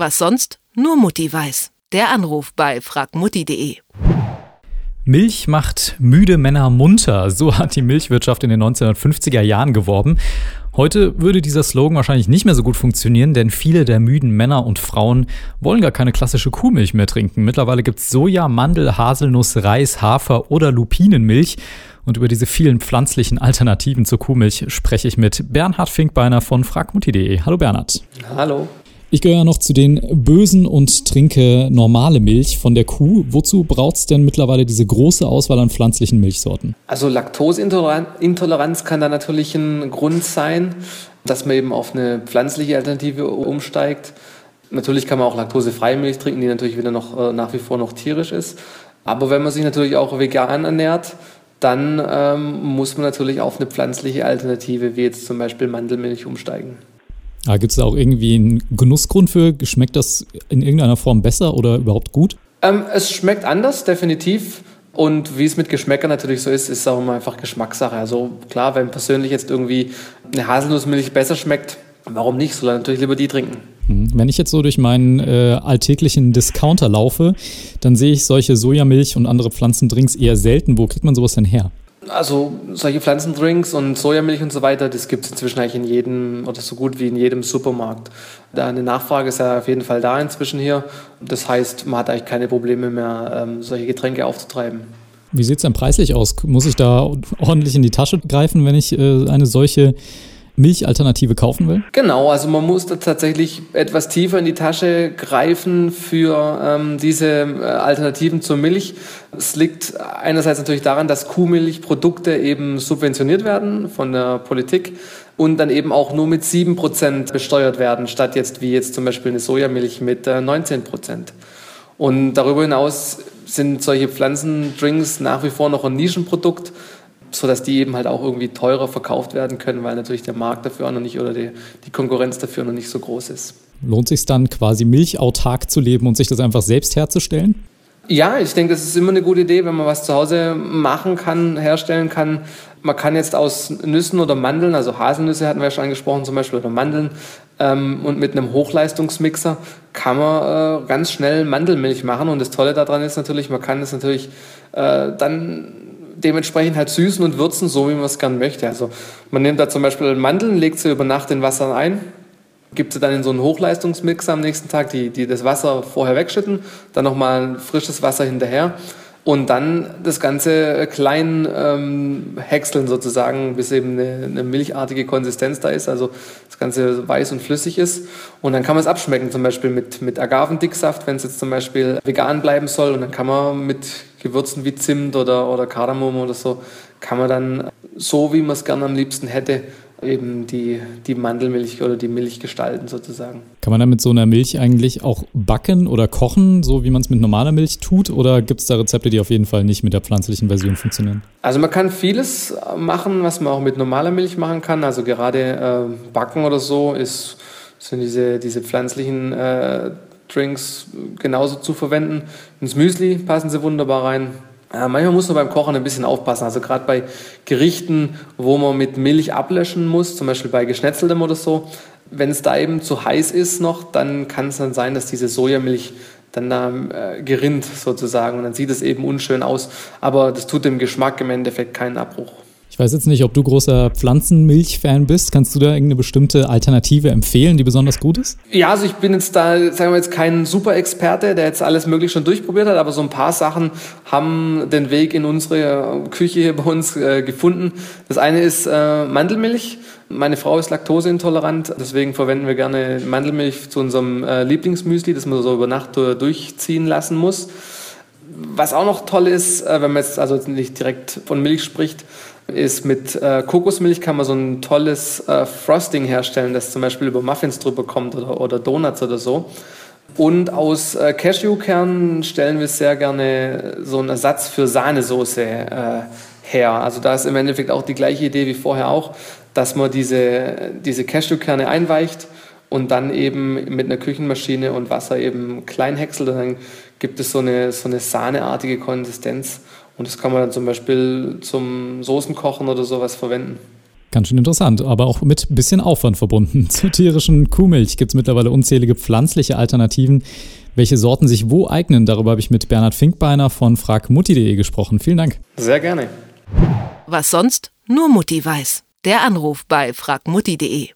Was sonst nur Mutti weiß. Der Anruf bei fragmutti.de. Milch macht müde Männer munter. So hat die Milchwirtschaft in den 1950er Jahren geworben. Heute würde dieser Slogan wahrscheinlich nicht mehr so gut funktionieren, denn viele der müden Männer und Frauen wollen gar keine klassische Kuhmilch mehr trinken. Mittlerweile gibt es Soja, Mandel, Haselnuss, Reis, Hafer oder Lupinenmilch. Und über diese vielen pflanzlichen Alternativen zur Kuhmilch spreche ich mit Bernhard Finkbeiner von fragmutti.de. Hallo Bernhard. Hallo. Ich gehöre ja noch zu den Bösen und trinke normale Milch von der Kuh. Wozu braucht es denn mittlerweile diese große Auswahl an pflanzlichen Milchsorten? Also Laktoseintoleranz kann da natürlich ein Grund sein, dass man eben auf eine pflanzliche Alternative umsteigt. Natürlich kann man auch laktosefreie Milch trinken, die natürlich wieder noch äh, nach wie vor noch tierisch ist. Aber wenn man sich natürlich auch vegan ernährt, dann ähm, muss man natürlich auf eine pflanzliche Alternative wie jetzt zum Beispiel Mandelmilch umsteigen. Ah, Gibt es da auch irgendwie einen Genussgrund für? Schmeckt das in irgendeiner Form besser oder überhaupt gut? Ähm, es schmeckt anders, definitiv. Und wie es mit Geschmäckern natürlich so ist, ist es auch immer einfach Geschmackssache. Also klar, wenn persönlich jetzt irgendwie eine Haselnussmilch besser schmeckt, warum nicht? Soll er natürlich lieber die trinken. Hm. Wenn ich jetzt so durch meinen äh, alltäglichen Discounter laufe, dann sehe ich solche Sojamilch und andere Pflanzendrinks eher selten. Wo kriegt man sowas denn her? Also solche Pflanzendrinks und Sojamilch und so weiter, das gibt es inzwischen eigentlich in jedem oder so gut wie in jedem Supermarkt. Da eine Nachfrage ist ja auf jeden Fall da inzwischen hier. Das heißt, man hat eigentlich keine Probleme mehr, ähm, solche Getränke aufzutreiben. Wie sieht es denn preislich aus? Muss ich da ordentlich in die Tasche greifen, wenn ich äh, eine solche Milchalternative kaufen will? Genau, also man muss da tatsächlich etwas tiefer in die Tasche greifen für ähm, diese äh, Alternativen zur Milch. Es liegt einerseits natürlich daran, dass Kuhmilchprodukte eben subventioniert werden von der Politik und dann eben auch nur mit 7% besteuert werden, statt jetzt wie jetzt zum Beispiel eine Sojamilch mit äh, 19%. Und darüber hinaus sind solche Pflanzendrinks nach wie vor noch ein Nischenprodukt sodass die eben halt auch irgendwie teurer verkauft werden können, weil natürlich der Markt dafür auch noch nicht oder die, die Konkurrenz dafür noch nicht so groß ist. Lohnt sich dann quasi milchautark zu leben und sich das einfach selbst herzustellen? Ja, ich denke, das ist immer eine gute Idee, wenn man was zu Hause machen kann, herstellen kann. Man kann jetzt aus Nüssen oder Mandeln, also Haselnüsse hatten wir ja schon angesprochen zum Beispiel, oder Mandeln, ähm, und mit einem Hochleistungsmixer kann man äh, ganz schnell Mandelmilch machen. Und das Tolle daran ist natürlich, man kann es natürlich äh, dann dementsprechend halt süßen und würzen, so wie man es gern möchte. Also man nimmt da zum Beispiel Mandeln, legt sie über Nacht in Wasser ein, gibt sie dann in so einen Hochleistungsmixer am nächsten Tag, die, die das Wasser vorher wegschütten, dann nochmal frisches Wasser hinterher und dann das Ganze klein ähm, häckseln sozusagen, bis eben eine, eine, milchartige Konsistenz da ist, also das Ganze weiß und flüssig ist. Und dann kann man es abschmecken, zum Beispiel mit, mit Agavendicksaft, wenn es jetzt zum Beispiel vegan bleiben soll. Und dann kann man mit Gewürzen wie Zimt oder, oder Kardamom oder so, kann man dann so, wie man es gerne am liebsten hätte, eben die, die Mandelmilch oder die Milch gestalten sozusagen. Kann man dann mit so einer Milch eigentlich auch backen oder kochen, so wie man es mit normaler Milch tut? Oder gibt es da Rezepte, die auf jeden Fall nicht mit der pflanzlichen Version funktionieren? Also man kann vieles machen, was man auch mit normaler Milch machen kann. Also gerade äh, Backen oder so ist, sind diese, diese pflanzlichen äh, Drinks genauso zu verwenden. Ins Müsli passen sie wunderbar rein. Äh, manchmal muss man beim Kochen ein bisschen aufpassen. Also gerade bei Gerichten, wo man mit Milch ablöschen muss, zum Beispiel bei Geschnetzeltem oder so, wenn es da eben zu heiß ist noch, dann kann es dann sein, dass diese Sojamilch dann da äh, gerinnt sozusagen und dann sieht es eben unschön aus. Aber das tut dem Geschmack im Endeffekt keinen Abbruch. Ich weiß jetzt nicht, ob du großer Pflanzenmilch-Fan bist. Kannst du da irgendeine bestimmte Alternative empfehlen, die besonders gut ist? Ja, also ich bin jetzt da, sagen wir jetzt, kein Super-Experte, der jetzt alles möglich schon durchprobiert hat, aber so ein paar Sachen haben den Weg in unsere Küche hier bei uns äh, gefunden. Das eine ist äh, Mandelmilch. Meine Frau ist laktoseintolerant, deswegen verwenden wir gerne Mandelmilch zu unserem äh, Lieblingsmüsli, das man so über Nacht durchziehen lassen muss. Was auch noch toll ist, äh, wenn man jetzt also nicht direkt von Milch spricht, ist mit äh, Kokosmilch kann man so ein tolles äh, Frosting herstellen, das zum Beispiel über Muffins drüber kommt oder, oder Donuts oder so. Und aus äh, Cashewkernen stellen wir sehr gerne so einen Ersatz für Sahnesoße äh, her. Also da ist im Endeffekt auch die gleiche Idee wie vorher auch, dass man diese, diese Cashewkerne einweicht und dann eben mit einer Küchenmaschine und Wasser eben klein häckselt und dann gibt es so eine, so eine sahneartige Konsistenz. Und das kann man dann zum Beispiel zum Soßenkochen oder sowas verwenden. Ganz schön interessant, aber auch mit bisschen Aufwand verbunden. Zur tierischen Kuhmilch gibt es mittlerweile unzählige pflanzliche Alternativen. Welche Sorten sich wo eignen, darüber habe ich mit Bernhard Finkbeiner von fragmutti.de gesprochen. Vielen Dank. Sehr gerne. Was sonst? Nur Mutti weiß. Der Anruf bei fragmutti.de.